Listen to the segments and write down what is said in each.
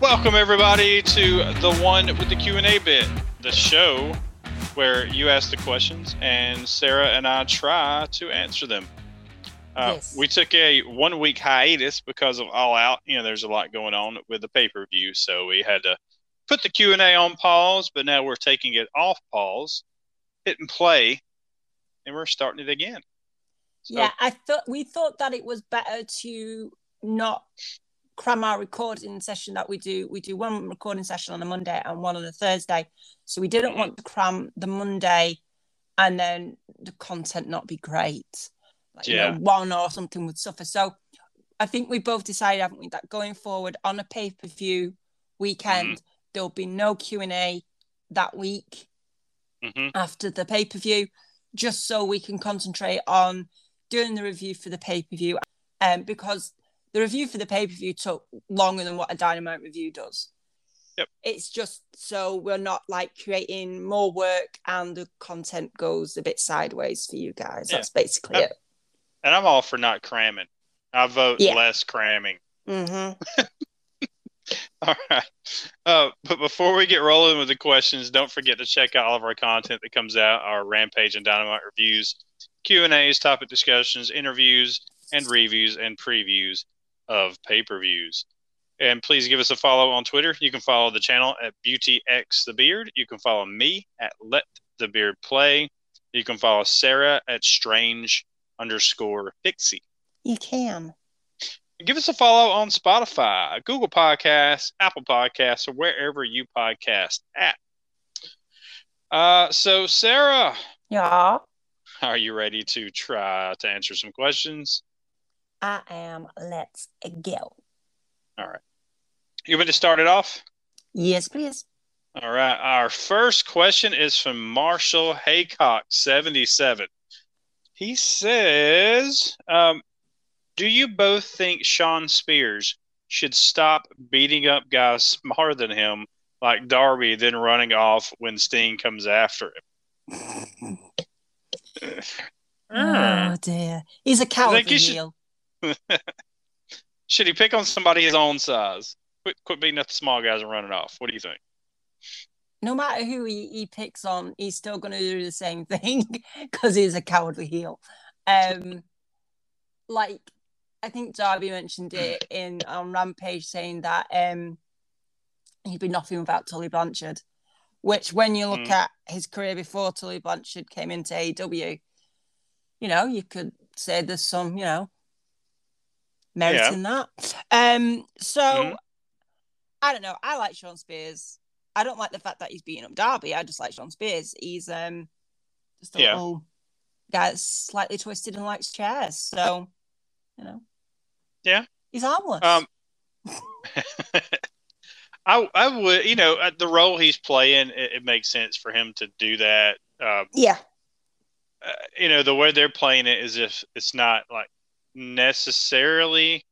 Welcome everybody to the one with the Q&A bit, the show where you ask the questions and Sarah and I try to answer them. Uh, Yes. We took a one week hiatus because of All Out. You know, there's a lot going on with the pay per view, so we had to put the Q and A on pause. But now we're taking it off pause, hit and play, and we're starting it again. So, yeah, I thought we thought that it was better to not cram our recording session that we do. We do one recording session on a Monday and one on a Thursday. So we didn't want to cram the Monday and then the content not be great. Like, you know, Yeah. one or something would suffer. So I think we both decided, haven't we, that going forward on a pay per view weekend, there'll be no Q and A that week. mhm. after the pay per view, just so we can concentrate on doing the review for the pay per view. Um, because the review for the pay per view took longer than what a Dynamite review does. Yep. It's just so we're not like creating more work and the content goes a bit sideways for you guys. Yeah. That's basically Yep. it. and I'm all for not cramming. I vote Yeah. less cramming. hmm All right. Uh, but before we get rolling with the questions, don't forget to check out all of our content that comes out: our Rampage and Dynamite reviews, Q and A's, topic discussions, interviews, and reviews and previews of pay-per-views. And please give us a follow on Twitter. You can follow the channel at BeautyX the Beard. You can follow me at Let the Beard Play. You can follow Sarah at Strange underscore Pixie. You can. Give us a follow on Spotify, Google Podcasts, Apple Podcasts, or wherever you podcast at. Uh, so, Sarah, Yeah. are you ready to try to answer some questions? I am. Let's go. All right. You want to start it off? Yes, please. All right. Our first question is from Marshall Haycock, 77. He says, um, Do you both think Shawn Spears should stop beating up guys smarter than him, like Darby, then running off when Sting comes after him? Oh dear. He's a cowardly heel. Should he pick on somebody his own size? Quit, quit beating up the small guys and running off. What do you think? no matter who he, he picks on, he's still going to do the same thing because he's a cowardly heel. Um, like I think Darby mentioned it in on Rampage, saying that um he'd be nothing without Tully Blanchard. Which, when you look Mm. at his career before Tully Blanchard came into AEW, you know you could say there's some, you know, merit in that. Um, so Mhm. I don't know. I like Shawn Spears. I don't like the fact that he's beating up Darby. I just like Shawn Spears. He's um just a little guy that's slightly twisted and likes chairs. So, you know. Yeah. He's harmless. Um, I I would you know uh, the role he's playing it, it makes sense for him to do that. Uh, yeah. uh, you know the way they're playing it is if it's not like necessarily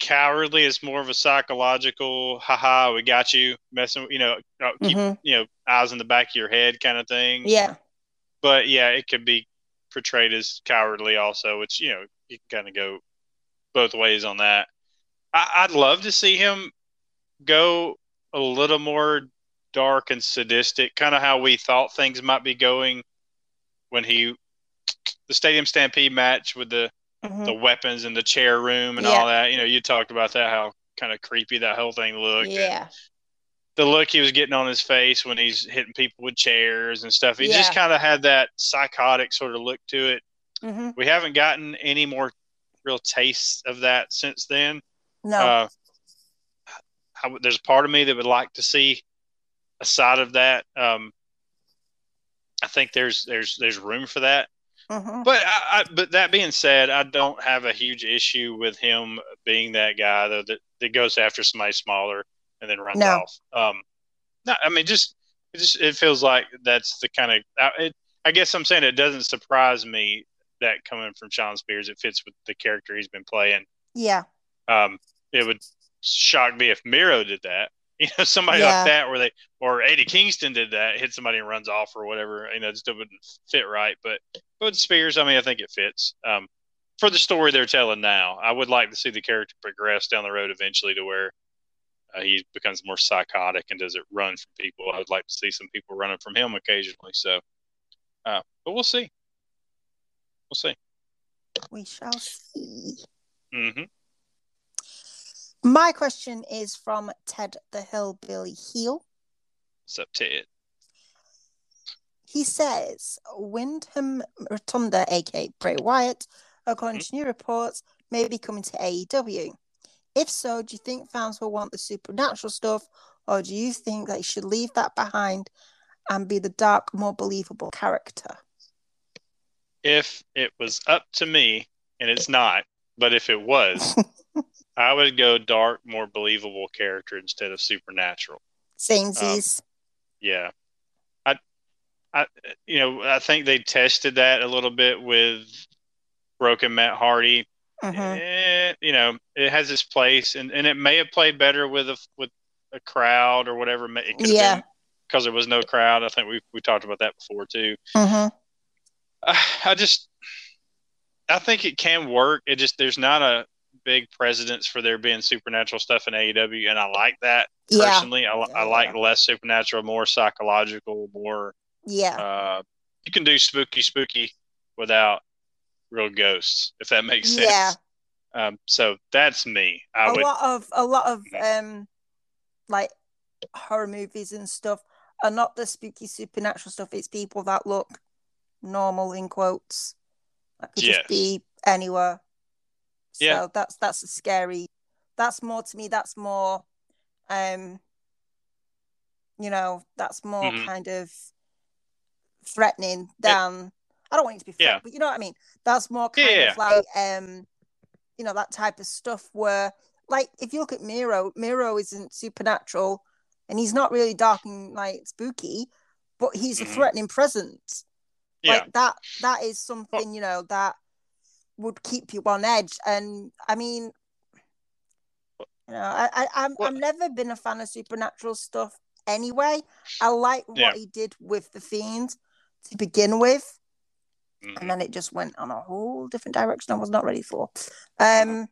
cowardly. It's more of a psychological, haha, we got you, messing. You know, uh, keep Mhm. you know eyes in the back of your head kind of thing. Yeah. But yeah, it could be portrayed as cowardly also, which you know you can kind of go both ways on that. I, I'd love to see him go a little more dark and sadistic, kind of how we thought things might be going when he the Stadium Stampede match with the Mhm. the weapons in the chair room and Yeah. all that. You know, you talked about that how kind of creepy that whole thing looked. Yeah. the look he was getting on his face when he's hitting people with chairs and stuff. He just kind of had that psychotic sort of look to it. hmm We haven't gotten any more real tastes of that since then. No. Uh, I there's a part of me that would like to see a side of that. Um, I think there's there's there's room for that. Mhm. But I, I, but that being said, I don't have a huge issue with him being that guy though that, that goes after somebody smaller and then runs No. off. Um, no, I mean just it just it feels like that's the kind of it, I guess I'm saying it doesn't surprise me that coming from Shawn Spears, it fits with the character he's been playing. Yeah. Um, it would shock me if Miro did that. You know, somebody Yeah. like that, where they or Eddie Kingston did that, hit somebody and runs off or whatever. You know, it just wouldn't fit right. But but with Spears, I mean, I think it fits. Um, for the story they're telling now, I would like to see the character progress down the road eventually to where uh, he becomes more psychotic and does it run from people. I would like to see some people running from him occasionally. So, uh, but we'll see. We'll see. We shall see. hmm My question is from Ted the Hillbilly Heel. What's up, Ted? He says Wyndham Rotunda, aka Bray Wyatt, according mm-hmm. to new reports, may be coming to AEW. If so, do you think fans will want the supernatural stuff, or do you think they should leave that behind and be the dark, more believable character? If it was up to me, and it's not, but if it was, I would go dark, more believable character instead of supernatural. Samesies. Yeah. I I you know, I think they tested that a little bit with Broken Matt Hardy. Mhm. Eh, you know, it has its place and, and it may have played better with a with a crowd or whatever. It could Yeah. because there was no crowd. I think we we talked about that before too. Mhm. I, I just I think it can work. It just there's not a big precedence for there being supernatural stuff in AEW, and I like that Yeah. personally. I, I Yeah. like less supernatural, more psychological, more. Yeah. Uh, you can do spooky, spooky without real ghosts, if that makes sense. Yeah. Um, so that's me. I a would. lot of a lot of um like horror movies and stuff are not the spooky supernatural stuff it's people that look normal in quotes that could Yes. just be anywhere so Yeah. that's that's a scary that's more to me that's more um you know that's more Mhm. kind of threatening than I don't want it to be threatening, Yeah. but you know what I mean that's more kind Yeah, of like um you know that type of stuff where like if you look at Miro, Miro isn't supernatural and he's not really dark and like spooky, but he's a Mhm. threatening presence. Yeah. Like that that is something, you know, that would keep you on edge. And I mean you know, I, I I'm Well- I've never been a fan of supernatural stuff anyway. I like what Yeah. he did with the fiend to begin with Mhm. and then it just went on a whole different direction I was not ready for. Um,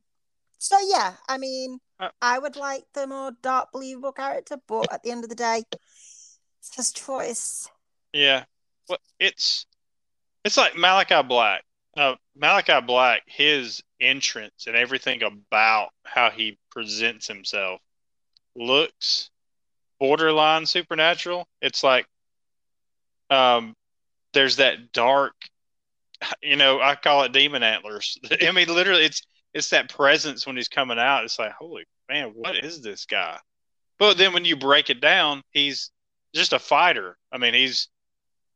so yeah, I mean, Uh, I would like the more dark, believable character, but at the end of the day, it's his choice. Yeah. Well, it's it's like Malachi Black. Uh, Malachi Black, his entrance and everything about how he presents himself looks borderline supernatural. It's like um there's that dark you know, I call it demon antlers. I mean literally it's it's that presence when he's coming out. It's like, holy man, what is this guy? But then when you break it down, he's just a fighter. I mean, he's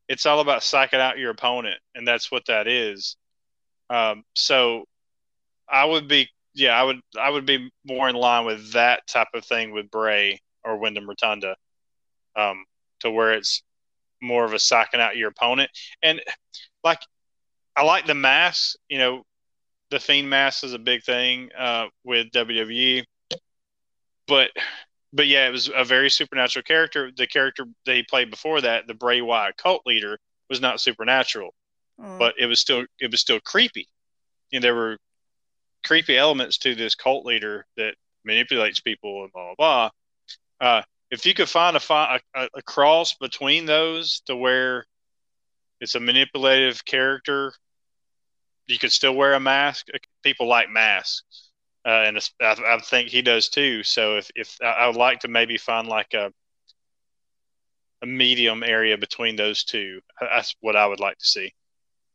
it's all about psyching out your opponent, and that's what that is. Um, so I would be, yeah, I would, I would be more in line with that type of thing with Bray or Wyndham Rotunda, um, to where it's more of a psyching out your opponent, and like I like the mask. You know, the Fiend mask is a big thing uh, with WWE, but but yeah, it was a very supernatural character. The character that he played before that, the Bray Wyatt cult leader, was not supernatural, Mm. but it was still it was still creepy. And there were creepy elements to this cult leader that manipulates people and blah blah blah. Uh, if you could find a, a a cross between those to where it's a manipulative character, you could still wear a mask. People like masks uh, and I, I think he does too. So if if I I would like to maybe find like a a medium area between those two, that's what I would like to see.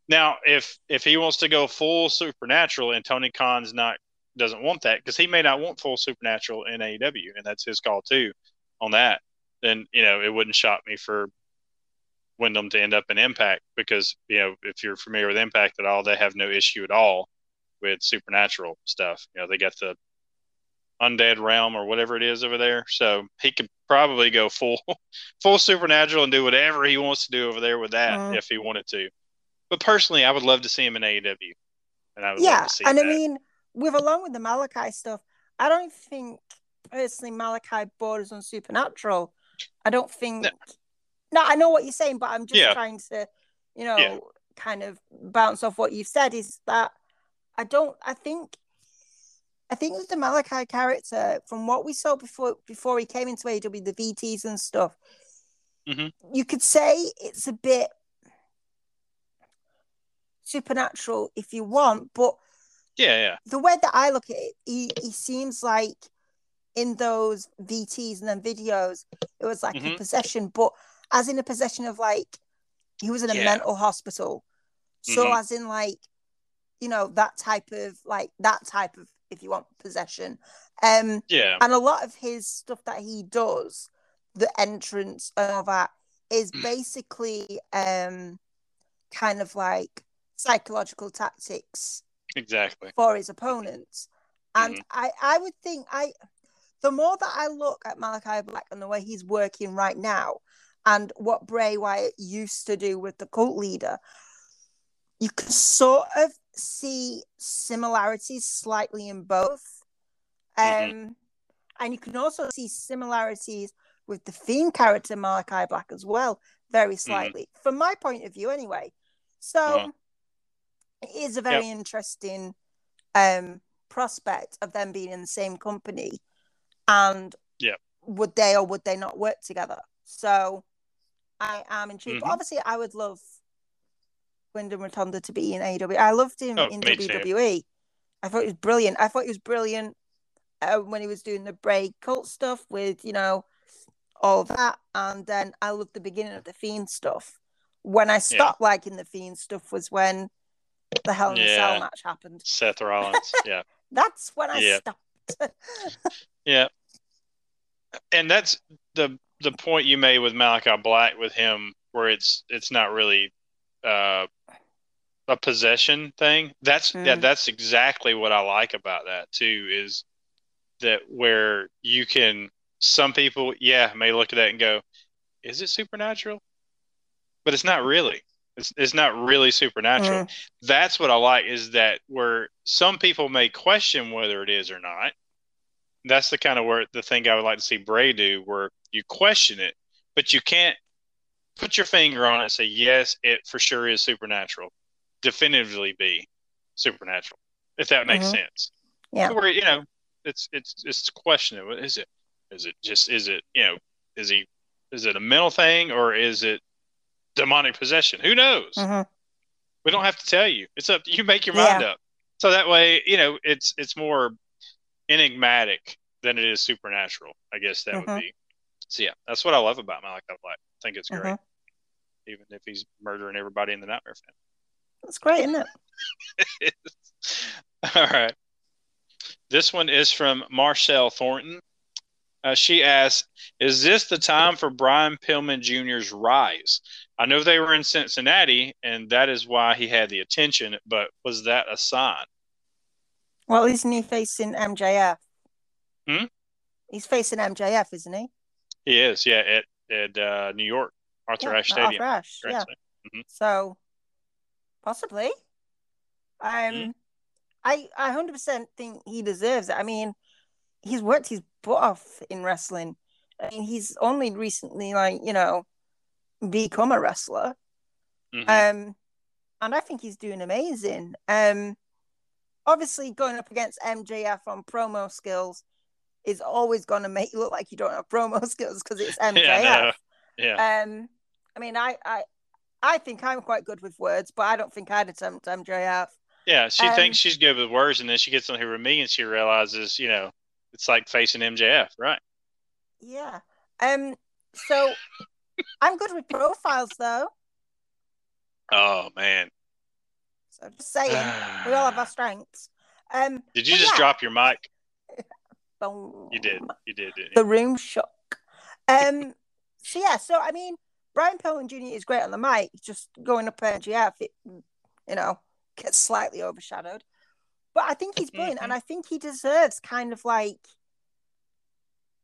Now, if if he wants to go full supernatural and Tony Khan's not doesn't want that because he may not want full supernatural in AEW, and that's his call too on that, then you know it wouldn't shock me for Wyndham to end up in Impact because you know if you're familiar with Impact at all, they have no issue at all with supernatural stuff. You know, they got the undead realm or whatever it is over there. So he could probably go full full supernatural and do whatever he wants to do over there with that Mm. if he wanted to. But personally, I would love to see him in AEW, and I would yeah, love to see and that. I mean, with along with the Malachi stuff, I don't think personally Malachi borders on supernatural. I don't think. No. No, I know what you're saying, but I'm just Yeah. trying to, you know, Yeah. kind of bounce off what you've said. Is that I don't. I think. I think with the Malachi character, from what we saw before before he came into AW, the VTs and stuff, Mhm. you could say it's a bit supernatural if you want, but yeah, yeah, the way that I look at it, he, he seems like in those VTs and then videos, it was like a Mhm. possession, but as in a possession of like he was in a Yeah. mental hospital. So Mhm. as in like, you know, that type of like that type of if you want possession. Um yeah, and a lot of his stuff that he does, the entrance and all that, is Mm. basically um kind of like psychological tactics exactly. for his opponents. And Mhm. I, I would think I the more that I look at Malachi Black and the way he's working right now and what Bray Wyatt used to do with the cult leader, you can sort of see similarities slightly in both. Um Mhm. and you can also see similarities with the Fiend character Malachi Black as well, very slightly, from my point of view anyway. So. It is a very interesting um prospect of them being in the same company. And Yep. would they or would they not work together? So i am intrigued Mhm. obviously i would love wyndham rotunda to be in aw i loved him Oh, in me too. wwe i thought he was brilliant. I thought he was brilliant uh, when he was doing the Bray cult stuff with you know all that. And then i loved the beginning of the fiend stuff. When i stopped liking the fiend stuff was when the hell in Yeah. cell match happened Seth Rollins. Yeah, that's when i Yeah. stopped yeah, and that's the the point you made with Malachi Black with him, where it's it's not really uh, a possession thing. That's yeah, Mm. that's exactly what I like about that too. Is that where you can some people yeah may look at that and go, is it supernatural? But it's not really. It's it's not really supernatural. That's what I like is that where some people may question whether it is or not. That's the kind of where the thing I would like to see Bray do, where you question it, but you can't put your finger on it and say yes, it for sure is supernatural. Definitively be supernatural, if that makes Mhm. sense. Yeah. Where you know, it's it's it's questionable. Is it? Is it just? Is it? You know? Is he? Is it a mental thing or is it demonic possession? Who knows? Mhm. We don't have to tell you. It's up. You make your mind Yeah. up. So that way, you know, it's it's more enigmatic than it is supernatural. I guess that Mhm. would be. So yeah, that's what I love about Malachi Black. I think it's great, Mhm. even if he's murdering everybody in the Nightmare Family. That's great, isn't it? All right. This one is from Marcel Thornton. Uh, she asks, "Is this the time for Brian Pillman Jr.'s rise? I know they were in Cincinnati, and that is why he had the attention. But was that a sign? Well, isn't he facing MJF? Hmm? He's facing MJF, isn't he? He is, yeah, at at uh, New York Arthur Yeah, Ashe Stadium. Arthur Ashe, yeah. stadium. So possibly. Um Mhm. I I hundred percent think he deserves it. I mean, he's worked his butt off in wrestling. I mean, he's only recently like, you know, become a wrestler. Mhm. Um and I think he's doing amazing. Um obviously going up against MJF on promo skills is always gonna make you look like you don't have promo skills because it's MJF. yeah, no, yeah, Um, I mean, I, I, I think I'm quite good with words, but I don't think I'd attempt MJF. yeah. She um, thinks she's good with words, and then she gets on here with me, and she realizes, you know, it's like facing MJF, right? Yeah. Um. So I'm good with profiles, though. Oh man, So just saying, we all have our strengths. Um. Did you just yeah. drop your mic? Boom. You did. You did. You? The room shook. Um. so yeah. So I mean, Brian Pillman Jr. is great on the mic. Just going up MJF, it, you know, gets slightly overshadowed. But I think he's brilliant, and I think he deserves kind of like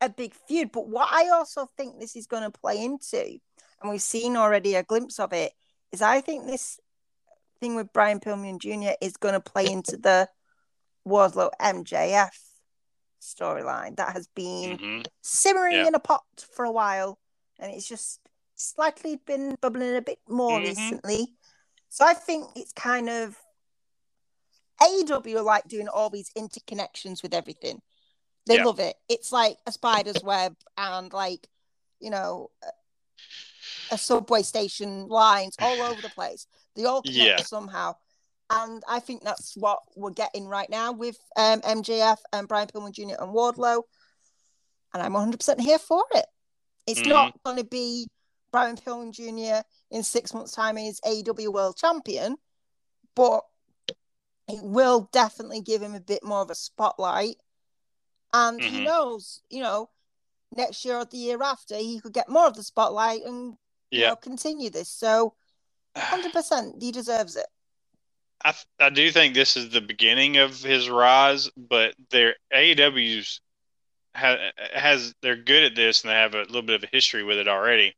a big feud. But what I also think this is going to play into, and we've seen already a glimpse of it, is I think this thing with Brian Pillman Jr. is going to play into the Wardlow MJF storyline that has been Mhm. simmering Yeah. in a pot for a while, and it's just slightly been bubbling a bit more Mhm. recently. So I think it's kind of AEW like doing all these interconnections with everything. They Yeah. love it. It's like a spider's web and like you know a- subway station lines all over the place. They all connect Yeah. somehow. And I think that's what we're getting right now with um, MJF and Brian Pillman Jr. and Wardlow. And I'm 100% here for it. It's not going to be Brian Pillman Jr. in six months' time as AEW World Champion, but it will definitely give him a bit more of a spotlight. And who Mhm. knows, you know, next year or the year after, he could get more of the spotlight and you Yeah. know, continue this. So 100% he deserves it. I th- I do think this is the beginning of his rise, but their AEW's ha- has they're good at this and they have a little bit of a history with it already.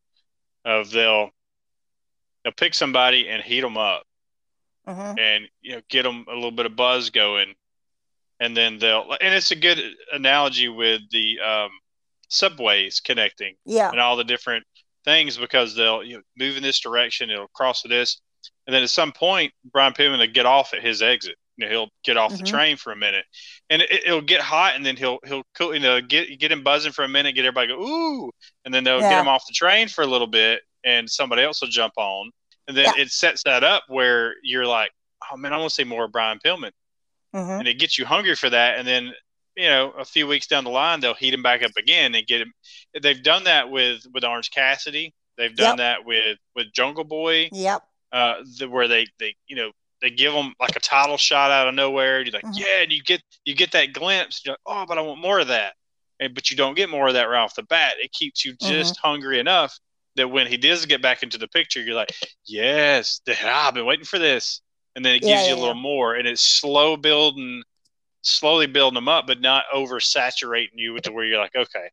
Of they'll they'll pick somebody and heat them up Mhm. and you know get them a little bit of buzz going, and then they'll and it's a good analogy with the um, subways connecting Yeah. and all the different things because they'll you know, move in this direction, it'll cross to this, and then at some point, Brian Pillman will get off at his exit. You know, he'll get off the Mhm. train for a minute, and it, it'll get hot, and then he'll he'll cool, you know get get him buzzing for a minute, get everybody go ooh, and then they'll get him off the train for a little bit, and somebody else will jump on, and then Yeah. it sets that up where you're like, oh man, I want to see more of Brian Pillman Mhm. and it gets you hungry for that. And then, you know, a few weeks down the line, they'll heat him back up again and get him. They've done that with with Orange Cassidy. They've done Yep. that with with Jungle Boy, Yep. uh, the, where they they you know they give them like a title shot out of nowhere. You're like, Mhm. yeah, and you get you get that glimpse. You're like, oh, but I want more of that. And but you don't get more of that right off the bat. It keeps you just Mm-hmm. hungry enough that when he does get back into the picture, you're like, yes, I've been waiting for this. And then it gives Yeah, you a little more, and it's slow building, slowly building them up, but not oversaturating you to where you're like, okay,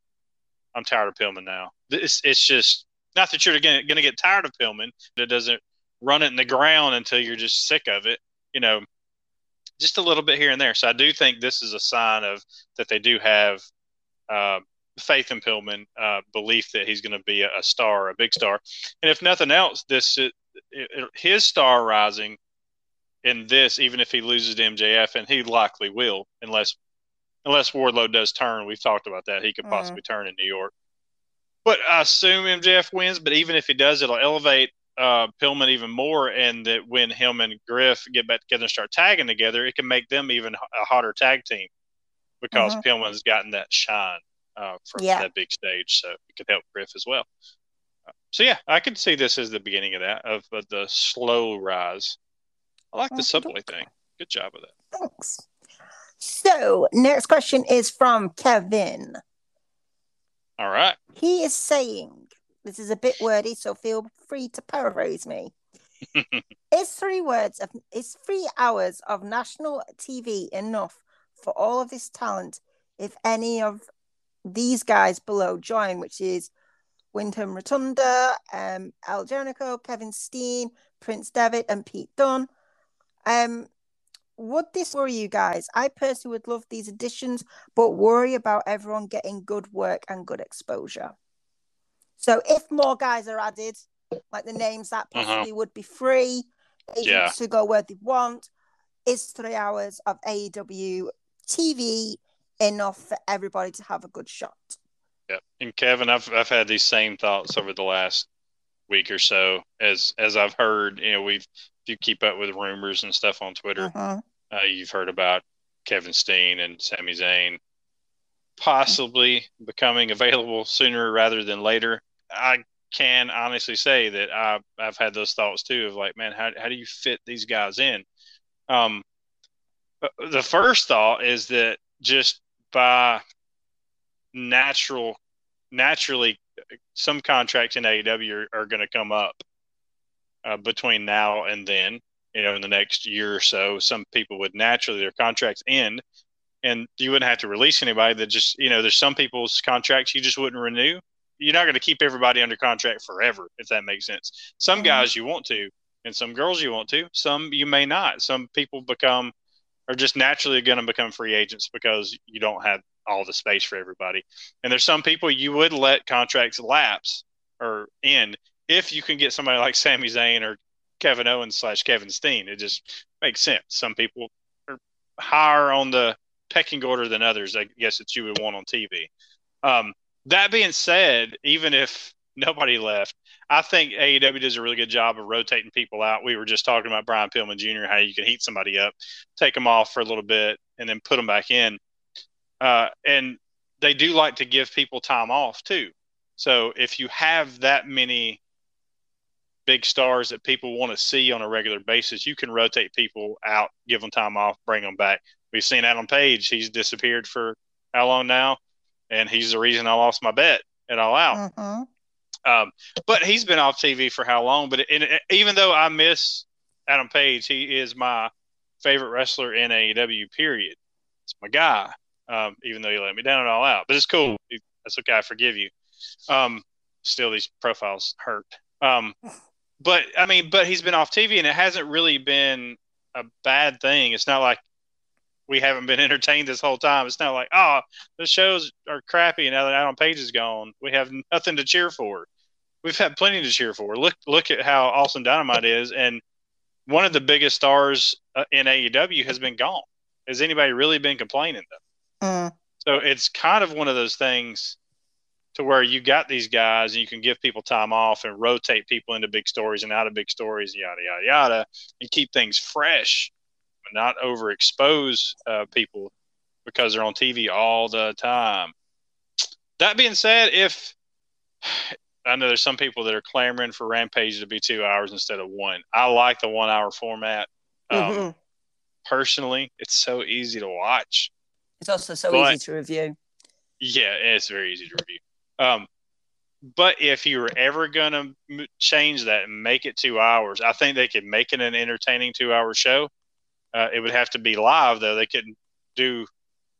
I'm tired of Pillman now. It's it's just not that you're going to get tired of Pillman, but it doesn't run it in the ground until you're just sick of it. You know, just a little bit here and there. So I do think this is a sign of that they do have uh, faith in Pillman, uh, belief that he's going to be a, a star, a big star, and if nothing else, this it, it, his star rising in this, even if he loses to MJF, and he likely will, unless unless Wardlow does turn. We've talked about that. He could Mhm. possibly turn in New York. But I assume MJF wins. But even if he does, it'll elevate uh, Pillman even more, and that when him and Griff get back together and start tagging together, it can make them even a hotter tag team because Mhm. Pillman's gotten that shine uh, from Yeah. that big stage, so it could help Griff as well. Uh, So yeah, I could see this as the beginning of that of, of the slow rise. I like the subway thing. Good job with that. Thanks. So, next question is from Kevin. All right. He is saying, this is a bit wordy, so feel free to paraphrase me. is three words of is three hours of national TV enough for all of this talent if any of these guys below join, which is Wyndham Rotunda, um, Al Jericho, Kevin Steen, Prince Devitt, and Pete Dunne. Um, would this worry you guys? I personally would love these additions, but worry about everyone getting good work and good exposure. So if more guys are added, like the names that Uh-huh. possibly would be free, agents Yeah. to go where they want, is three hours of AEW TV enough for everybody to have a good shot? Yeah. And Kevin, I've I've had these same thoughts over the last week or so as as I've heard, you know, we've you keep up with rumors and stuff on Twitter, Mhm. uh, you've heard about Kevin Steen and Sami Zayn possibly becoming available sooner rather than later. I can honestly say that I've, I've had those thoughts too of like, man, how, how do you fit these guys in? Um, the first thought is that just by natural, naturally, some contracts in AEW are, are going to come up uh, between now and then. You know, in the next year or so, some people would naturally their contracts end, and you wouldn't have to release anybody that just you know there's some people's contracts you just wouldn't renew you're not going to keep everybody under contract forever if that makes sense some Mhm. guys you want to and some girls you want to some you may not some people become are just naturally going to become free agents because you don't have all the space for everybody and there's some people you would let contracts lapse or end if you can get somebody like Sami Zayn or Kevin Owens slash Kevin Steen it just makes sense some people are higher on the pecking order than others, I guess that you would want on TV. Um, that being said, even if nobody left, I think AEW does a really good job of rotating people out. We were just talking about Brian Pillman Jr., how you can heat somebody up, take them off for a little bit, and then put them back in. Uh, and they do like to give people time off too. So if you have that many big stars that people want to see on a regular basis, you can rotate people out, give them time off, bring them back. We've seen Adam Page; he's disappeared for how long now, and he's the reason I lost my bet at All Out. Mhm. Um, but he's been off TV for how long? But it, even though I miss Adam Page, he is my favorite wrestler in AEW. Period. It's my guy. Um, even though he let me down at All Out, but it's cool. That's okay. I forgive you. Um, still, these profiles hurt. Um, but I mean, but he's been off TV, and it hasn't really been a bad thing. It's not like we haven't been entertained this whole time. It's not like, oh, the shows are crappy now that Adam Page is gone. We have nothing to cheer for. We've had plenty to cheer for. Look, look at how awesome Dynamite is, and one of the biggest stars uh, in AEW has been gone. Has anybody really been complaining though? Mm. So it's kind of one of those things to where you got these guys and you can give people time off and rotate people into big stories and out of big stories, yada yada yada, and keep things fresh, but not overexpose uh, people because they're on TV all the time. That being said, if I know there's some people that are clamoring for Rampage to be two hours instead of one, I like the one hour format. Um, Mhm. Personally, it's so easy to watch. It's also so But- easy to review. Yeah, it's very easy to review. Um, but if you were ever going to m- change that and make it two hours, I think they could make it an entertaining two hour show. Uh, it would have to be live, though. They couldn't do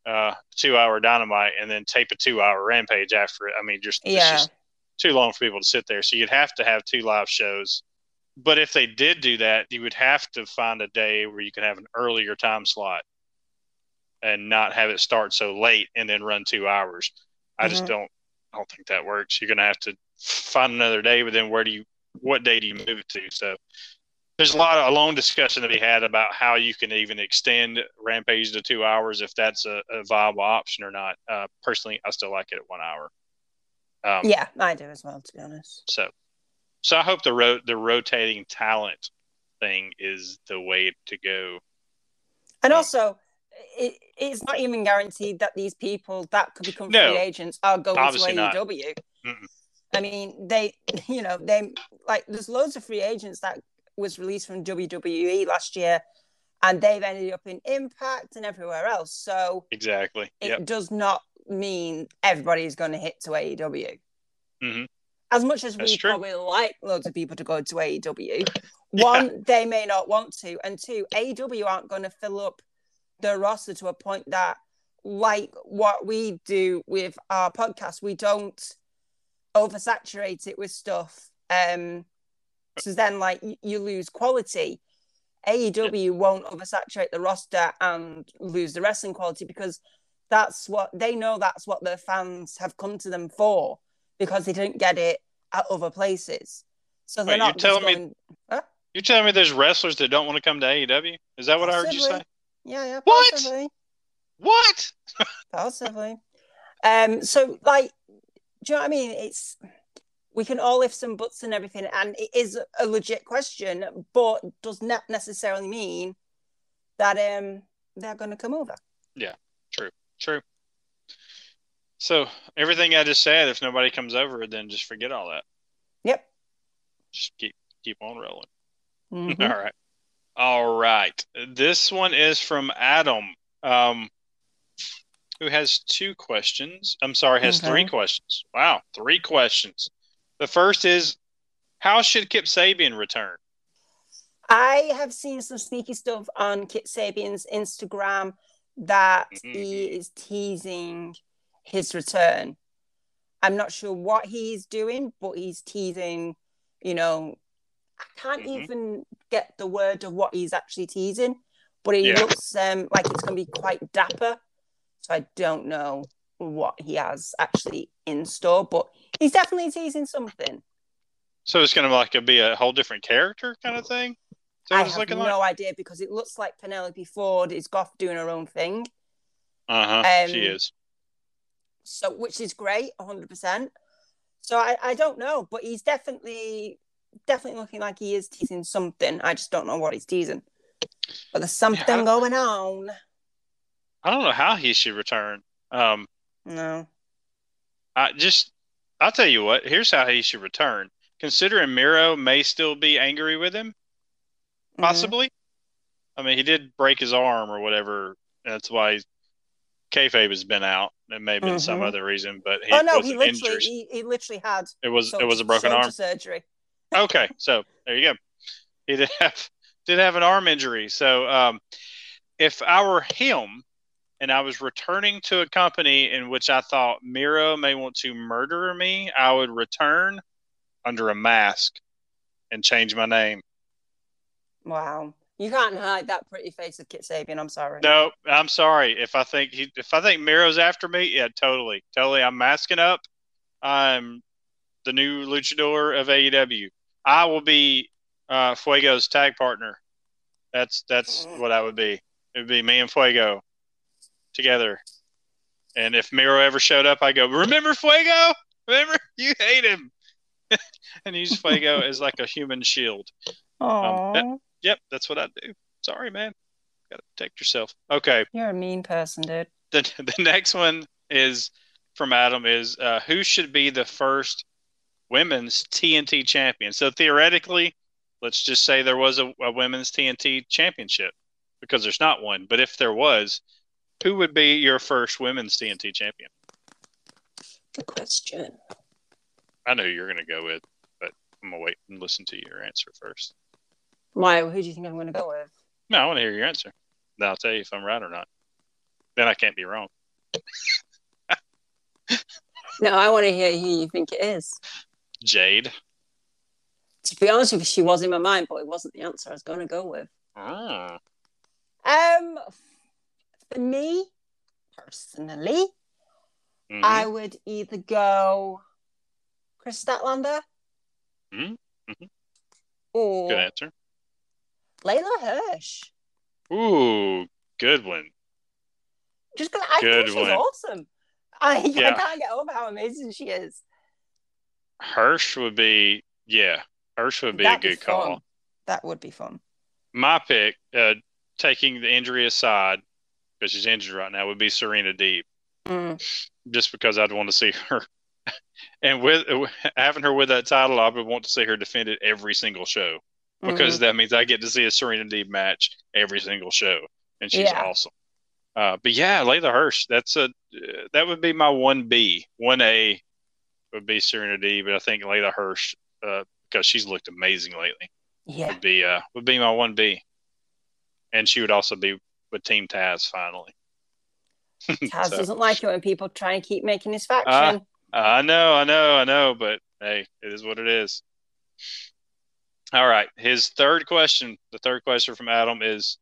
uh, two hour dynamite and then tape a two hour rampage after it. I mean, just, it's Yeah. just too long for people to sit there. So you'd have to have two live shows. But if they did do that, you would have to find a day where you can have an earlier time slot and not have it start so late and then run two hours. I just Mhm. don't I don't think that works. You're gonna have to find another day, but then where do you what day do you move it to? So there's a lot of a long discussion to be had about how you can even extend Rampage to two hours if that's a, a viable option or not. Uh, personally, I still like it at one hour. Um, Yeah, I do as well, to be honest. So, so I hope the ro- the rotating talent thing is the way to go. And Yeah. also, it, it's not even guaranteed that these people that could become No, free agents are going to. AEW. I mean, they, you know, they like there's loads of free agents that was released from WWE last year, and they've ended up in Impact and everywhere else. So Exactly. it Yep. does not mean everybody is going to hit to AEW. Mhm. As much as That's we true. probably like loads of people to go to AEW, one, they may not want to, and two, AEW aren't going to fill up the roster to a point that, like what we do with our podcast, we don't oversaturate it with stuff. Um, so then, like, you, you lose quality. AEW won't oversaturate the roster and lose the wrestling quality because that's what they know that's what their fans have come to them for because they didn't get it at other places. So they're Wait, you're not just telling me- Huh? You're telling me there's wrestlers that don't want to come to AEW? Is that what I heard you say? Yeah, yeah, What? possibly. What? Possibly. um, so like, do you know what I mean? It's we can all lift some butts and everything, and it is a legit question, but does not necessarily mean that um they're gonna come over. Yeah, true. True. So everything I just said, if nobody comes over, then just forget all that. Yep. Just keep keep on rolling. Mhm. All right. All right. This one is from Adam, um, who has two questions. I'm sorry, has three questions. Wow, three questions. The first is, how should Kip Sabian return? I have seen some sneaky stuff on Kip Sabian's Instagram that he is teasing his return. I'm not sure what he's doing, but he's teasing, you know, I can't Mhm. even get the word of what he's actually teasing, but it Yeah. looks um, like it's going to be quite dapper. So I don't know what he has actually in store, but he's definitely teasing something. So it's going to like be a whole different character kind of thing. I have no like? idea because it looks like Penelope Ford is off doing her own thing. Uh huh. Um, she is. so which is great 100% so I, I don't know but he's definitely definitely looking like he is teasing something i just don't know what he's teasing but there's something Yeah, going on I don't know how he should return. Um, no I just, I'll tell you what. Here's how he should return. Considering Miro may still be angry with him, Mhm. possibly. I mean, he did break his arm or whatever. That's why kayfabe has been out. It may have been some Mhm. other reason, but he oh no he literally he, he literally had It was it was a broken arm. surgery Okay, so there you go. He did have did have an arm injury. So um, if I were him and I was returning to a company in which I thought Miro may want to murder me, I would return under a mask and change my name. wow you can't hide that pretty face of kip sabian i'm sorry No, I'm sorry. If I think he if I think Miro's after me, yeah, totally. Totally I'm masking up. I'm the new luchador of AEW. I will be uh, Fuego's tag partner. That's that's what I would be. It would be me and Fuego together. And if Miro ever showed up, I go, "Remember Fuego? Remember you hate him." and use Fuego as like a human shield. Aw, that- Yep, that's what I do. Sorry, man. Got to protect yourself. Okay. you're a mean person dude the the next one is from Adam is uh, who should be the first women's TNT champion. So theoretically, let's just say there was a, a women's TNT championship because there's not one. But if there was, who would be your first women's TNT champion? good question I know who you're going to go with, but I'm gonna wait and listen to your answer first. why who do you think i'm going to go with No, I want to hear your answer. Then I'll tell you if I'm right or not. Then I can't be wrong. no i want to hear who you think it is Jade. to be honest with you she was in my mind but it wasn't the answer i was going to go with Ah, Um, for me personally, mhm. I would either go Kris Statlander Mhm, mhm. or good answer. Leyla Hirsch. Ooh, good one. Just because I Good think she's one. awesome. I, I can't get over how amazing she is. Hirsch would be yeah. Hirsch would be That'd a be good call. That would be fun. My pick, uh, taking the injury aside, because she's injured right now, would be Serena Deeb. Mm. just because I'd want to see her. and with having her with that title, I would want to see her defend it every single show because Mhm. that means I get to see a Serena Deeb match every single show, and she's Yeah. awesome. Uh, but yeah, Leyla Hirsch, that's a uh, that would be my one B, one A would be Serena Deeb, but I think Leyla Hirsch, uh, because she's looked amazing lately, yeah, would be uh would be my one B, and she would also be with Team Taz finally. Taz So- doesn't like it when people try and keep making his faction. I know, I know, I know, but hey, it is what it is. All right. His third question, the third question from Adam is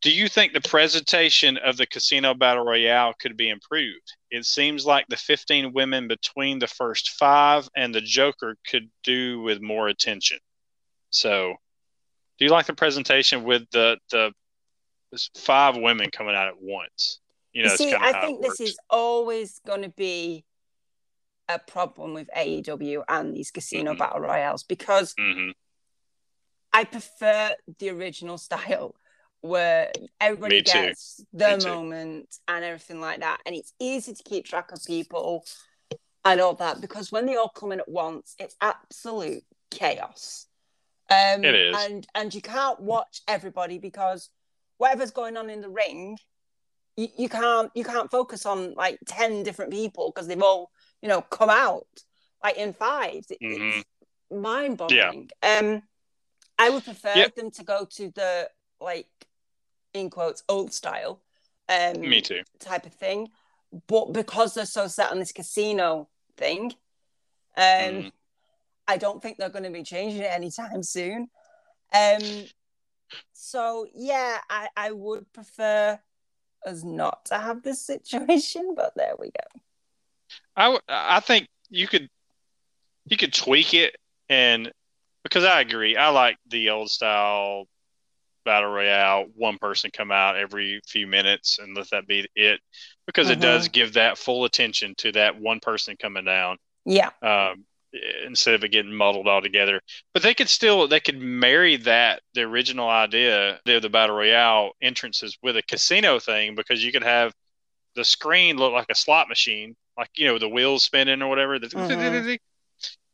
Do you think the presentation of the Casino Battle Royale could be improved? It seems like the 15 women between the first five and the Joker could do with more attention. So, do you like the presentation with the, the five women coming out at once? You know, You see, I think this is always going to be a problem with AEW and these casino Mhm. battle royales because hmm I prefer the original style where everybody Me gets too. moment and everything like that. And it's easy to keep track of people and all that because when they all come in at once, it's absolute chaos. Um, It is. And, and you can't watch everybody because whatever's going on in the ring, you, you can't you can't focus on like 10 different people because they've all, you know, come out like in fives. It- Mhm. It's mind boggling. Um I would prefer Yep. them to go to the like in quotes old style Um, Me too. Type of thing, but because they're so set on this casino thing, um, Mm. I don't think they're going to be changing it anytime soon. Um, so yeah, I I would prefer us not to have this situation, but there we go. i i think you could you could tweak it and because I agree, I like the old style battle royale. One person come out every few minutes and let that be it because it does give that full attention to that one person coming down. Yeah, um, instead of it getting muddled all together. But they could still they could marry that the original idea of the battle royale entrances with a casino thing because you could have the screen look like a slot machine, like you know the wheels spinning or whatever. Mhm.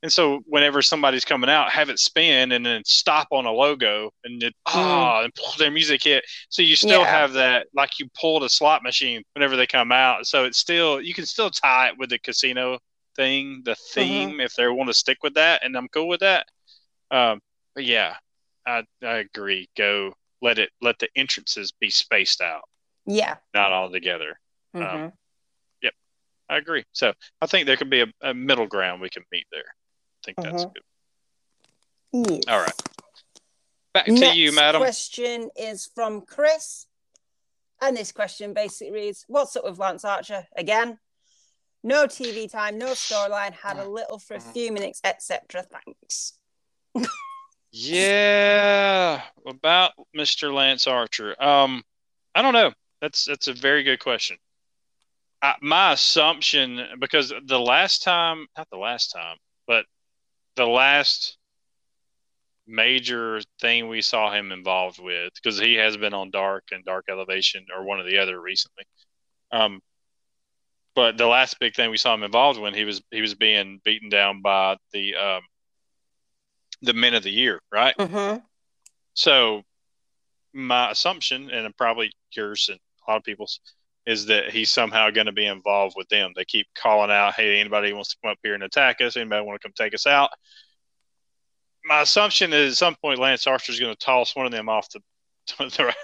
And so whenever somebody's coming out, have it spin and then stop on a logo and it ah and pull their music hit. So you still Yeah. have that like you pulled a slot machine whenever they come out. So it's still you can still tie it with the casino thing, the theme, if they want to stick with that, and I'm cool with that. Um, but yeah, I I agree. Go let it let the entrances be spaced out, yeah. not all together. mhm. I agree. So I think there could be a, a middle ground we can meet there. I think that's Mhm. good. Yes. All right. Back to you, madam. question is from Chris. And this question basically reads What's up with Lance Archer? Again, no TV time, no storyline, had a little for a few minutes, etc. Thanks. Yeah, about Mr. Lance Archer. Um, I don't know. That's that's a very good question. I, my assumption, because the last time, not the last time, but the last major thing we saw him involved with, because he has been on Dark and Dark Elevation or one or the other recently. Um, but the last big thing we saw him involved when he was he was being beaten down by the um, the Men of the Year, right? Mm-hmm. So my assumption, and probably yours and a lot of people's, is that he's somehow going to be involved with them. They keep calling out, "Hey, anybody wants to come up here and attack us? Anybody want to come take us out?" My assumption is at some point Lance Archer is going to toss one of them off the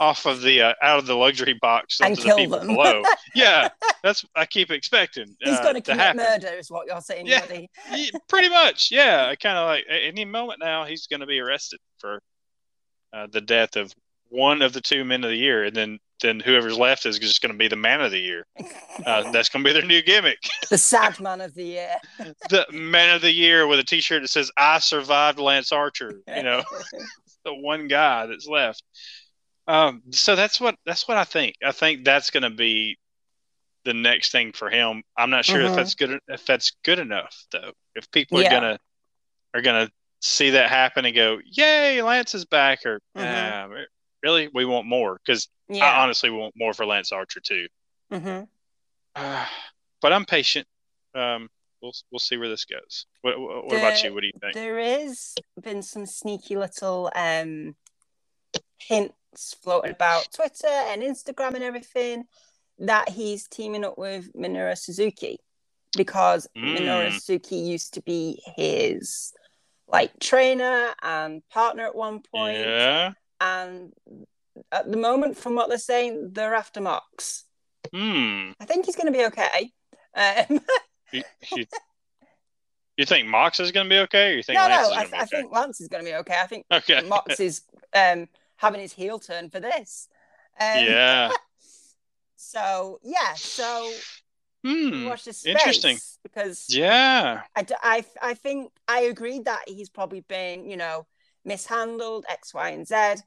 off of the uh, out of the luxury box And onto the people them. below. yeah, that's I keep expecting. He's uh, going to commit happen. murder, is what you're saying, Yeah. pretty much, yeah. I Kind of like any moment now, he's going to be arrested for uh, the death of one of the two men of the year, and then then whoever's left is just going to be the man of the year. Uh, that's going to be their new gimmick, the sad man of the year. the man of the year with a T-shirt that says "I survived Lance Archer." You know, the one guy that's left. Um, so that's what that's what I think. I think that's going to be the next thing for him. I'm not sure if Mhm. that's good if that's good enough though. If people Yeah. are gonna are gonna see that happen and go, "Yay, Lance is back," or Mhm. "Nah, really, we want more because I yeah. honestly want more for Lance Archer too. hmm Uh, but I'm patient. Um, we'll we'll see where this goes. What, what, what about you? What do you think? There is been some sneaky little um hints floating about Twitter and Instagram and everything that he's teaming up with Minoru Suzuki because Mm. Minoru Suzuki used to be his like trainer and partner at one point, Yeah. And at the moment, from what they're saying, they're after Mox. Hmm. I think he's going to be okay. Um, You, you, you think Mox is going to be okay, or you think no, Lance no, is I, be I okay? think Lance is going to be okay. I think okay. Mox is um, having his heel turn for this. Um, yeah. So yeah, so Hmm. watch this interesting. because Yeah. I, I, I think I agree that he's probably been you know mishandled X, Y, and Z,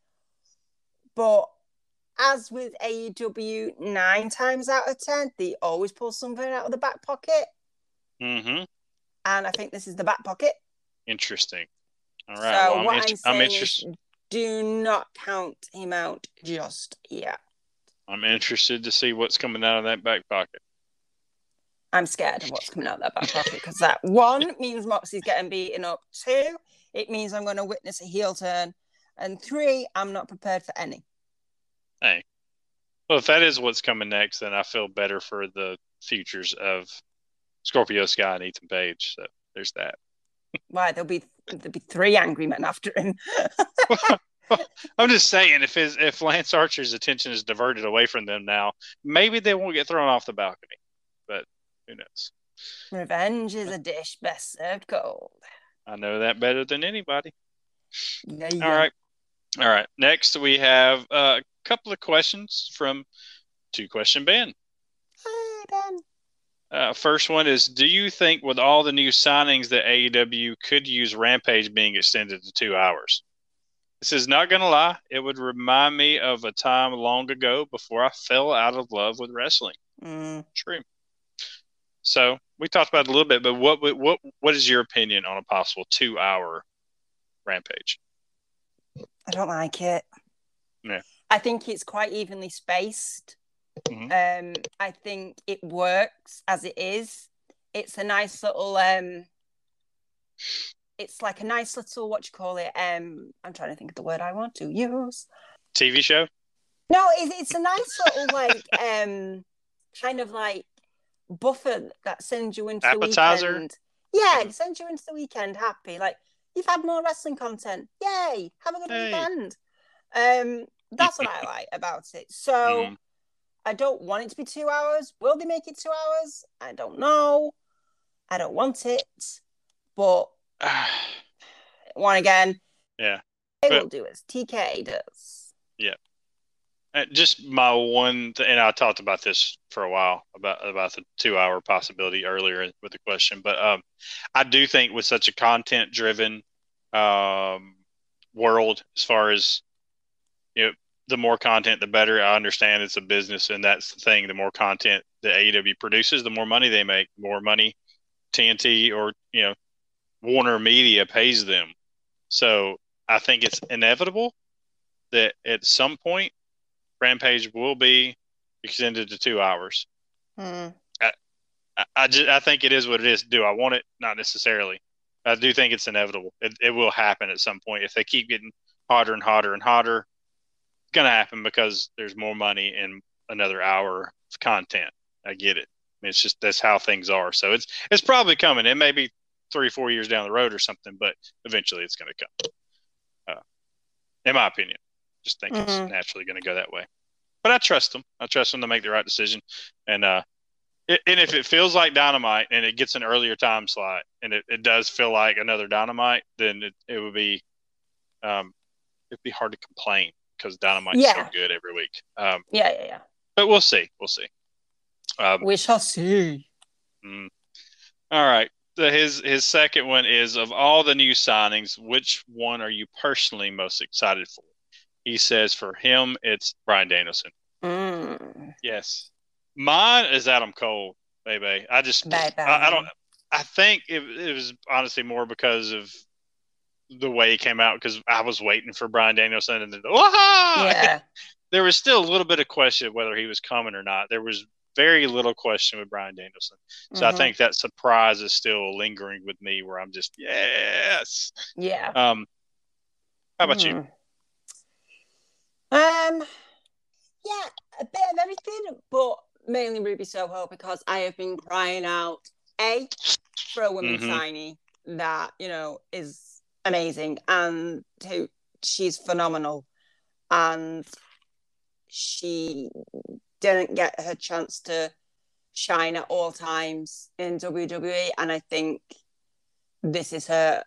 but as with AEW, nine times out of ten, they always pull something out of the back pocket, Mm-hmm. and I think this is the back pocket. Interesting. All right. so well, I'm, int- I'm I'm interested. do not count him out just yet. I'm interested to see what's coming out of that back pocket. I'm scared of what's coming out of that back pocket because that one means Moxie's getting beaten up. Two, it means I'm going to witness a heel turn. And three, I'm not prepared for any. Hey. Well, if that is what's coming next, then I feel better for the futures of Scorpio Sky and Ethan Page. So there's that. Why there'll be there'll be three angry men after him. I'm just saying, if his if Lance Archer's attention is diverted away from them now, maybe they won't get thrown off the balcony. But who knows? Revenge is a dish best served cold. I know that better than anybody. Yeah, All right. All right. Next, we have a couple of questions from Two Question Ben. Hey, Ben. Uh, first one is Do you think, with all the new signings, that AEW could use Rampage being extended to two hours? This is not going to lie. It would remind me of a time long ago before I fell out of love with wrestling. Mm, True. So we talked about it a little bit, but what what what is your opinion on a possible two hour Rampage? I don't like it. Yeah. I think it's quite evenly spaced. Mhm. Um, I think it works as it is. It's a nice little um it's like a nice little what you call it? Um I'm trying to think of the word I want to use. TV show? No, it's it's a nice little like um kind of like buffer that sends you into Appetizer? the weekend. Yeah, it sends you into the weekend happy. Like you've had more wrestling content. Yay! Have a good Hey. weekend. Um, that's what I like about it. So Mhm. I don't want it to be two hours. Will they make it two hours? I don't know. I don't want it, but one again. Yeah. They But- will do as TK does. Uh, just my one, th- and I talked about this for a while about about the two hour possibility earlier with the question, but um, I do think with such a content driven um, world, as far as you know, the more content, the better. I understand it's a business, and that's the thing. The more content the AEW produces, the more money they make. The more money TNT or you know Warner Media pays them. So I think it's inevitable that at some point Rampage will be extended to two hours. Hmm. I, I, just, I think it is what it is. Do I want it? Not necessarily. I do think it's inevitable. It, it will happen at some point. If they keep getting hotter and hotter and hotter, it's going to happen because there's more money in another hour of content. I get it. I mean, it's just that's how things are. So it's it's probably coming. It may be three, four years down the road or something, but eventually it's going to come. Uh, in my opinion, just think it's Mhm. naturally going to go that way. But I trust them. I trust them to make the right decision. And uh, it, and if it feels like dynamite and it gets an earlier time slot and it, it does feel like another dynamite, then it, it would be um, it'd be hard to complain because dynamite's Yeah. so good every week. Um, Yeah, yeah, yeah. but we'll see. We'll see. Um, We shall see. Mm. All right. The, his his second one is of all the new signings, which one are you personally most excited for? He says for him it's Bryan Danielson. Mm. Yes. Mine is Adam Cole, baby. I just I, I don't I think it, it was honestly more because of the way he came out because I was waiting for Bryan Danielson and then! Yeah. there was still a little bit of question whether he was coming or not. There was very little question with Bryan Danielson. So I Mhm. think that surprise is still lingering with me where I'm just, yes. Yeah. Um, how about you? Um, yeah, a bit of everything, but mainly Ruby Soho because I have been crying out a for a woman Mhm. signee that you know is amazing, and who she's phenomenal, and she didn't get her chance to shine at all times in WWE, and I think this is her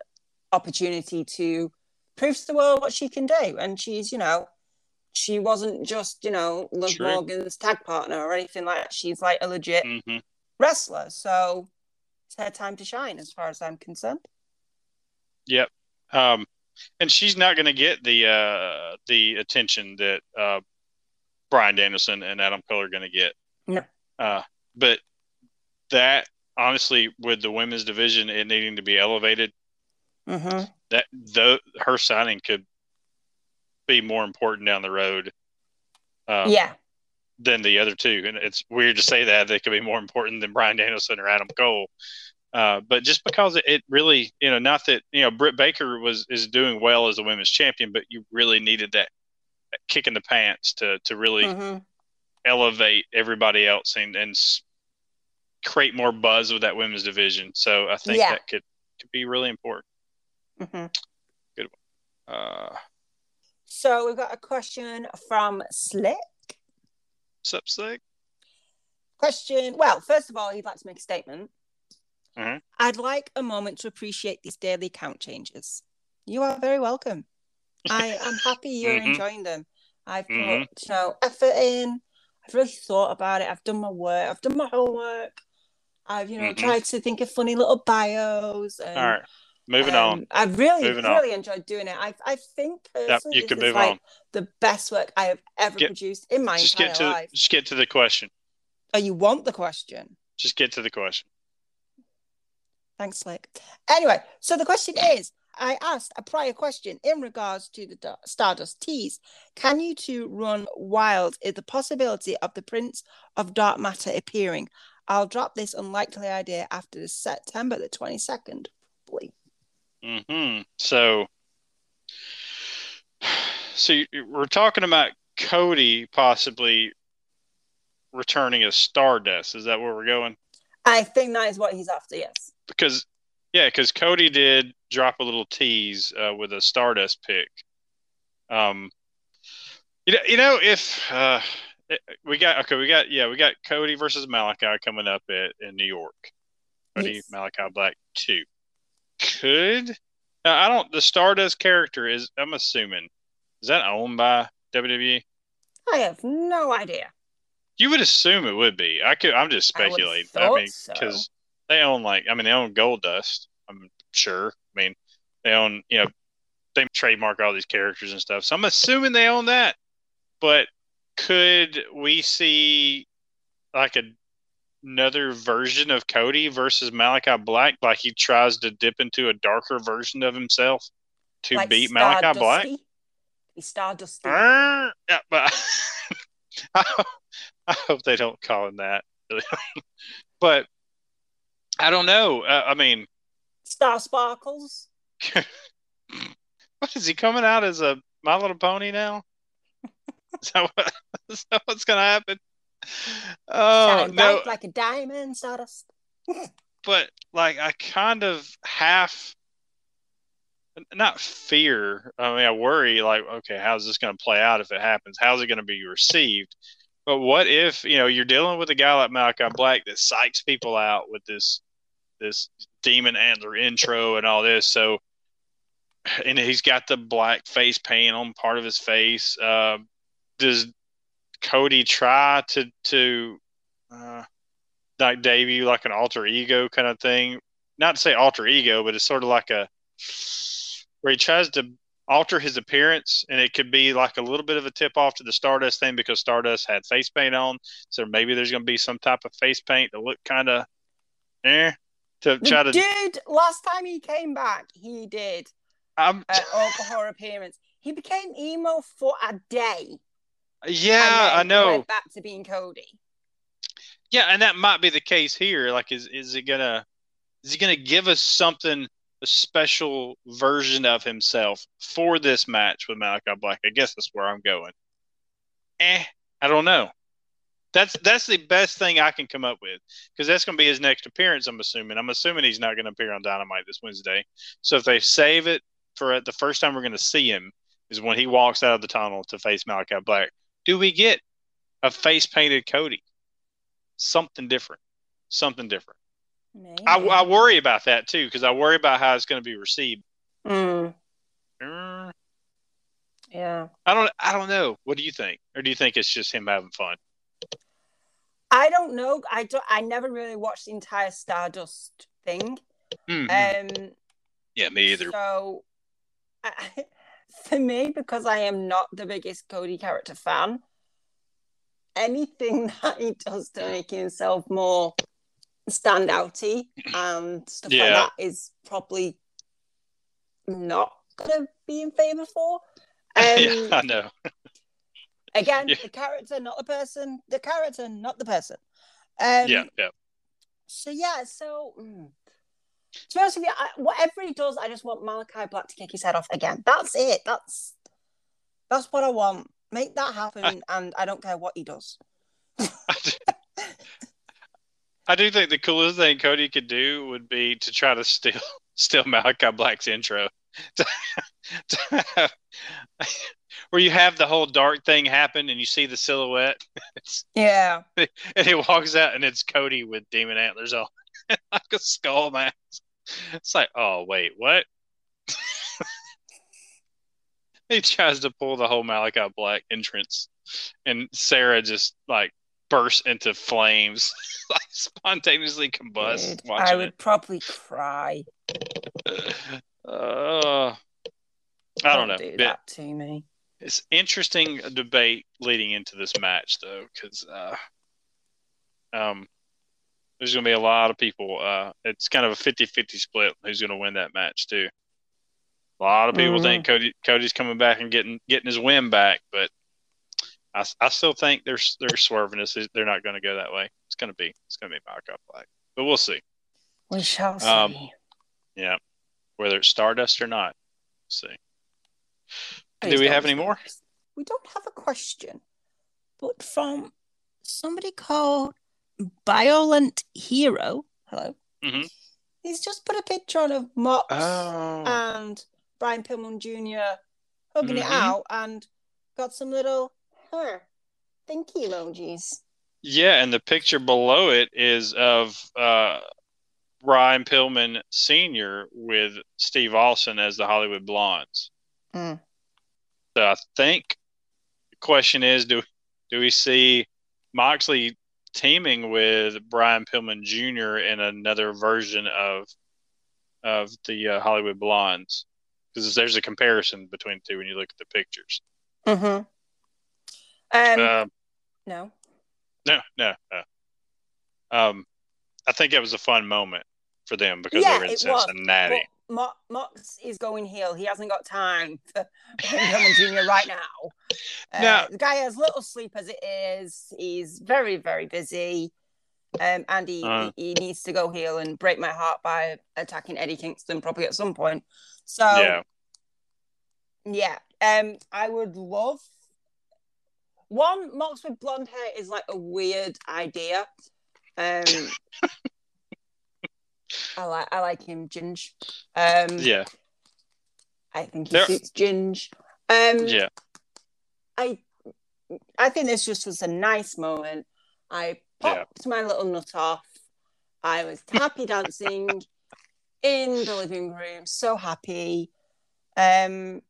opportunity to prove to the world what she can do. And she's, you know, she wasn't just, you know, Liv True. Morgan's tag partner or anything like that. She's like a legit hmm wrestler. So it's her time to shine as far as I'm concerned. Yep. Um, and she's not going to get the uh, the attention that uh, Bryan Danielson and Adam Cole are going to get. No. Uh, but that honestly, with the women's division, it needing to be elevated, Mm-hmm. that the her signing could be more important down the road. Um, yeah. than the other two. And it's weird to say that they could be more important than Bryan Danielson or Adam Cole. Uh, but just because it, it really, you know, not that, you know, Britt Baker was, is doing well as a women's champion, but you really needed that, that kick in the pants to, to really hmm elevate everybody else and, and create more buzz with that women's division. So I think Yeah. that could, could be really important. hmm Uh, So we've got a question from Slick. What's up, Slick? Question. Well, first of all, he'd like to make a statement. Mhm. I'd like a moment to appreciate these daily count changes. You are very welcome. I am happy you're Mhm. enjoying them. I've put Mhm. you know effort in. I've really thought about it. I've done my work. I've done my homework. I've you know Mhm. tried to think of funny little bios. And, All right, moving on. um, I've really, Moving on. really enjoyed doing it. I, I think personally, you this can is move like on. the best work I have ever Get- produced in my Just entire get to life. just get to the question. Oh, you want the question? Just get to the question. Thanks, Slick. Anyway, so the question is I asked a prior question in regards to the Stardust tease. Can you two run wild at the possibility of the Prince of Dark Matter appearing? I'll drop this unlikely idea after the September the 22nd, probably. Hmm So, so we're talking about Cody possibly returning as Stardust. Is that where we're going? I think that is what he's after, yes. Because yeah, because Cody did drop a little tease uh, with a Stardust pick. Um, you know, you know if uh, we got okay, we got yeah, we got Cody versus Malakai coming up at in New York. Cody Yes. Malakai Black two. Could now, I don't the Stardust character is I'm assuming is that owned by WWE? I have no idea. You would assume it would be. I could. I'm just I speculating. I, thought mean, so. because they own like I mean they own Gold Dust. I'm sure. I mean they own you know they trademark all these characters and stuff. So I'm assuming they own that. But could we see like a another version of Cody versus Malakai Black? Like he tries to dip into a darker version of himself to Like beat Malakai Black. Stardusty. He's Stardusty. Uh, yeah, but I, I hope they don't call him that. but I don't know. Uh, I mean, Star Sparkles. what is he coming out as a My Little Pony now? Is that, what, is that what's going to happen? Oh no! like a diamond, Stardust. but like I kind of half not fear. I mean, I worry like, okay, how's this going to play out if it happens? How's it going to be received? But what if you know you're dealing with a guy like Malakai Black that psychs people out with this this demon antler intro and all this? So, and he's got the black face paint on part of his face. Uh, does Cody try to to uh, like debut like an alter ego kind of thing? Not to say alter ego, but it's sort of like a where he tries to alter his appearance, and it could be like a little bit of a tip off to the Stardust thing because Stardust had face paint on, so maybe there's going to be some type of face paint to look kind of eh to The try to. dude, last time he came back, he did I'm, Oklahoma appearance. He became emo for a day. Yeah, I know. Back to being Cody. Yeah, and that might be the case here. Like, is is it gonna is he gonna give us something a special version of himself for this match with Malakai Black? I guess that's where I'm going. Eh, I don't know. That's that's the best thing I can come up with because that's going to be his next appearance. I'm assuming. I'm assuming he's not going to appear on Dynamite this Wednesday. So if they save it for the first time we're going to see him is when he walks out of the tunnel to face Malakai Black. Do we get a face painted Cody? Something different. Something different. I, I worry about that too because I worry about how it's going to be received. Mm, Uh, yeah. I don't. I don't know. What do you think? Or do you think it's just him having fun? I don't know. I don't. I never really watched the entire Stardust thing. Mhm. Um. yeah, me either. So, I, for me, because I am not the biggest Cody character fan, anything that he does to make himself more standouty and stuff Yeah. like that is probably not gonna be in favor for. Um, yeah, I know. Again, Yeah. the character, not the person. The character, not the person. Um, yeah, yeah. So yeah, so mm. To be honest with you, I, whatever he does, I just want Malakai Black to kick his head off again. That's it. That's that's what I want. Make that happen, and I don't care what he does. I do think the coolest thing Cody could do would be to try to steal steal Malakai Black's intro. to, to have, where you have the whole dark thing happen and you see the silhouette. Yeah. and he walks out and it's Cody with demon antlers on, like a skull mask. It's like, oh wait, what? he tries to pull the whole Malakai Black entrance, and Sarah just like bursts into flames, like spontaneously combusts. I would probably cry. Uh, I don't know. do It- that to me. it's interesting debate leading into this match though because uh, um, there's going to be a lot of people uh, it's kind of a 50-50 split who's going to win that match too. A lot of people Mhm. think Cody Cody's coming back and getting getting his win back but I, I still think they're they're swerving us they're not going to go that way. It's going to be it's going to be Malakai Black but we'll see. We shall see. Um, yeah whether it's Stardust or not we'll see. Do we have any more? We don't have a question, but from somebody called Violent Hero. Hello. Mhm. He's just put a picture on of Mox oh and Brian Pillman Jr. hugging it Mhm. out and got some little huh, you emojis. Yeah, and the picture below it is of uh, Brian Pillman Sr. with Steve Austin as the Hollywood Blondes. Mm. So I think the question is do do we see Moxley teaming with Brian Pillman Jr. in another version of of the uh, Hollywood Blondes? Because there's a comparison between the two when you look at the pictures. Mm-hmm. Um, Uh, no. No, no, no. Um, I think it was a fun moment for them because Yeah, they were in Cincinnati. But Mo- Mox is going heel. He hasn't got time for Pillman Jr. right now. Uh, Now- the guy has little sleep as it is. He's very, very busy. Um, and he, Uh. he, he needs to go heel and break my heart by attacking Eddie Kingston probably at some point. So yeah, yeah, um, I would love one Mox with blonde hair is like a weird idea. Um, I like I like him, Ginge. Um, yeah, I think he There- suits Ginge. Um, yeah. I I think this just was a nice moment. I Yeah. popped my little nut off. I was happy dancing in the living room, so happy. Um,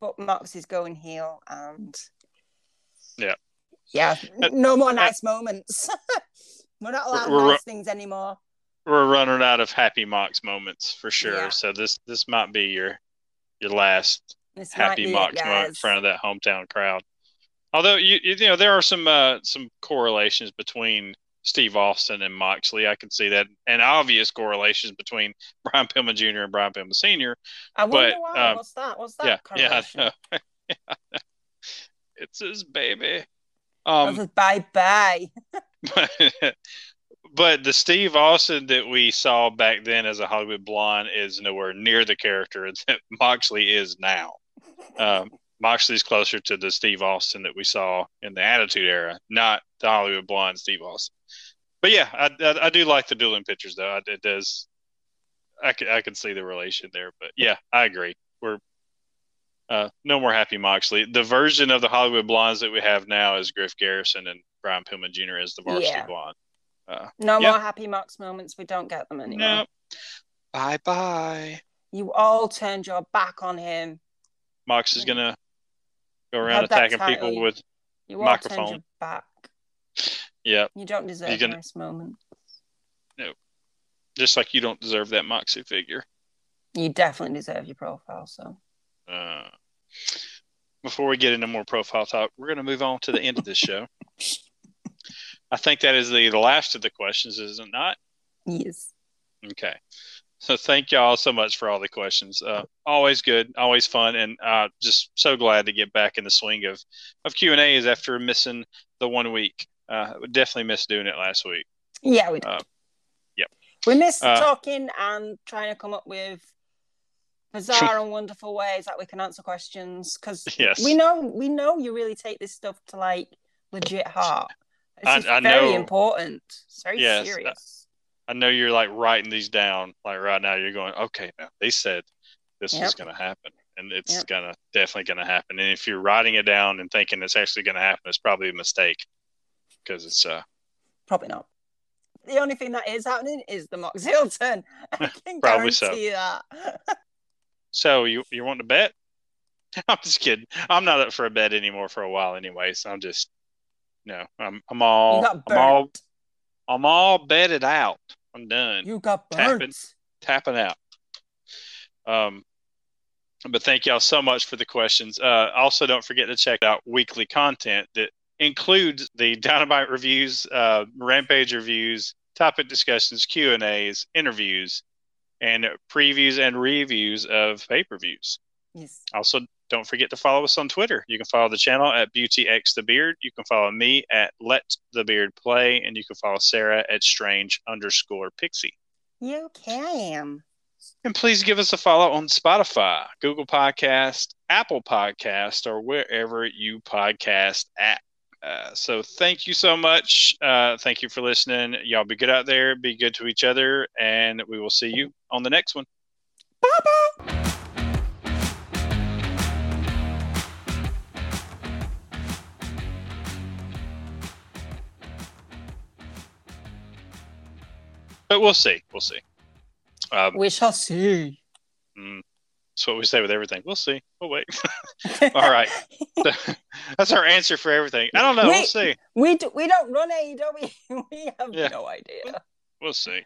but Mox is going heel, and Yeah. yeah, Uh, no more nice moments. We're not allowed We're- nice things anymore. We're running out of happy Mox moments for sure. Yeah. So this this might be your your last This happy it, Mox moment in front of that hometown crowd. Although you you know there are some uh, some correlations between Steve Austin and Moxley, I can see that, and obvious correlations between Brian Pillman Jr. and Brian Pillman Sr. I wonder but, why. um, What's that? What's that? Yeah, yeah, correlation? I know. Yeah. it's his baby. Um, bye bye. but, the Steve Austin that we saw back then as a Hollywood blonde is nowhere near the character that Moxley is now. Um, Moxley's closer to the Steve Austin that we saw in the Attitude Era, not the Hollywood blonde Steve Austin. But yeah, I, I, I do like the dueling pictures though. It does. I can, I can see the relation there, but yeah, I agree. We're uh, no more happy Moxley. The version of the Hollywood Blondes that we have now is Griff Garrison and Brian Pillman Jr. as the Varsity Yeah. Blonde. Uh, No Yeah. more happy Mox moments. We don't get them anymore. no. Bye bye. You all turned your back on him. Mox is gonna go around attacking title, people with You all turned Microphone. your back. yeah, You don't deserve You're gonna- nice moment. No. Just like you don't deserve that Moxie figure. You definitely deserve your profile. So Uh, before we get into more profile talk, we're going to move on to the end of this show. I think that is the, the last of the questions, is it not? yes, Okay. So thank y'all so much for all the questions. Uh, always good, always fun, and uh, just so glad to get back in the swing of of Q and A's after missing the one week. Uh, definitely missed doing it last week. yeah, we do. Uh, yep. We miss Uh, talking and trying to come up with bizarre and wonderful ways that we can answer questions because Yes. we know we know you really take this stuff to like legit heart. It's I- just I very know. important. It's very Yes, serious. I know you're like writing these down. Like right now, you're going, okay, now they said this Yep. is going to happen, and it's Yep. gonna definitely going to happen. And if you're writing it down and thinking it's actually going to happen, it's probably a mistake because it's uh Probably not. The only thing that is happening is the Mox Hilton. I can Probably so. that. So you you want to bet? I'm just kidding. I'm not up for a bet anymore for a while anyway. So I'm just no. I'm I'm all I'm all. I'm all bedded out. I'm done. You got Tapping. burnt. Tapping out. Um, but thank y'all so much for the questions. Uh, also, don't forget to check out weekly content that includes the Dynamite reviews, uh, Rampage reviews, topic discussions, Q and A's, interviews, and previews and reviews of pay per views. Yes. Also, don't forget to follow us on Twitter. You can follow the channel at BeautyX the Beard. You can follow me at Let the Beard Play, and you can follow Sarah at Strange underscore Pixie. You can. And please give us a follow on Spotify, Google Podcast, Apple Podcast, or wherever you podcast at. Uh, so thank you so much. Uh, thank you for listening. Y'all be good out there. Be good to each other, and we will see you on the next one. Bye bye. But we'll see. We'll see. Um, We shall see. mm, that's what we say with everything. We'll see. We'll wait. All right. That's our answer for everything. I don't know. We'll see. we do, we don't run AEW. We have Yeah. no idea. We'll see.